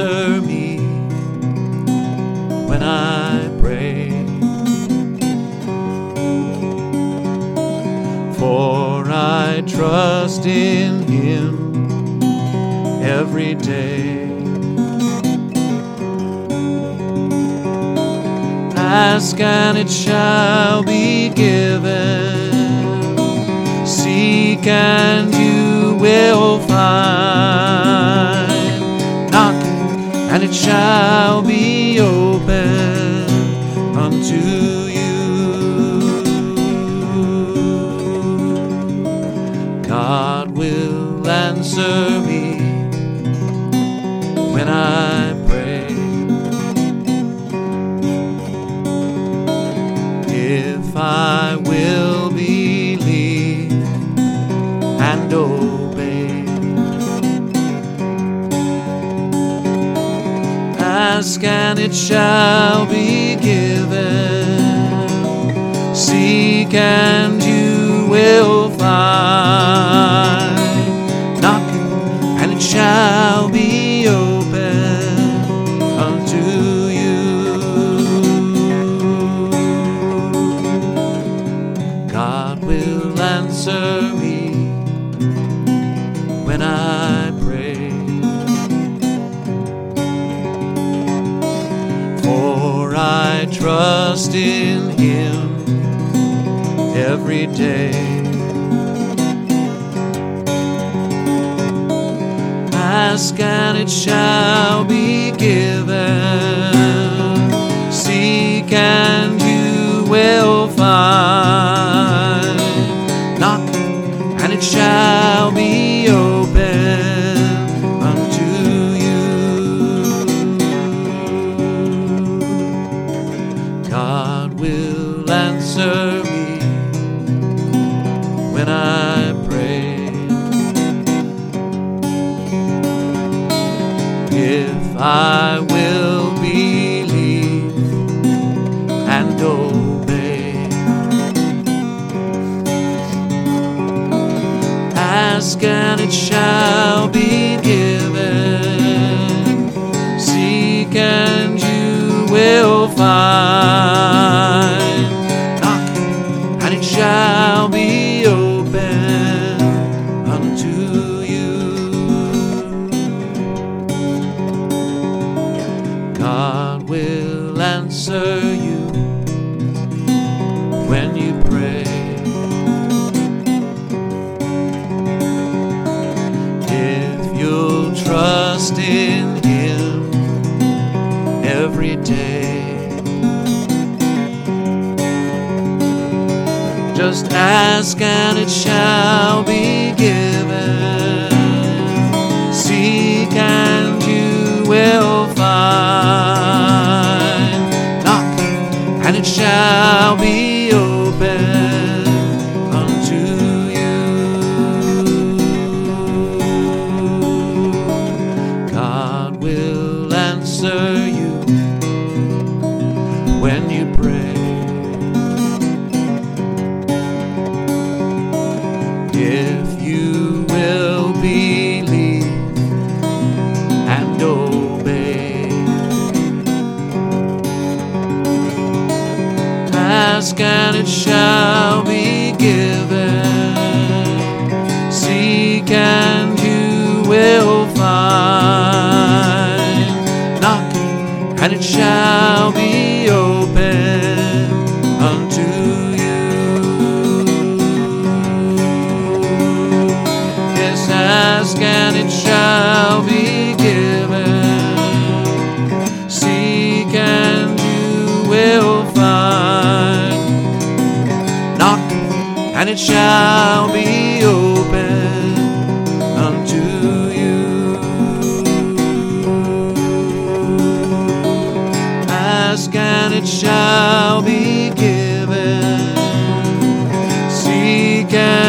answer me when I pray. For I trust in Him every day. Ask and it shall be given. Seek and you will find. And obey. Ask and it shall be given. Seek and trust in Him every day. Ask and it shall be given. Answer me when I pray. if I will believe and obey. Ask and it shall be given. Seek and you will find. Shall be open unto you. God will answer you when you pray. If you'll trust in Him every day, just ask and it shall be given. Seek and you will find. Knock and it shall be Ask and it shall be given. Seek and and it shall be open unto you. Ask and it shall be given. Seek and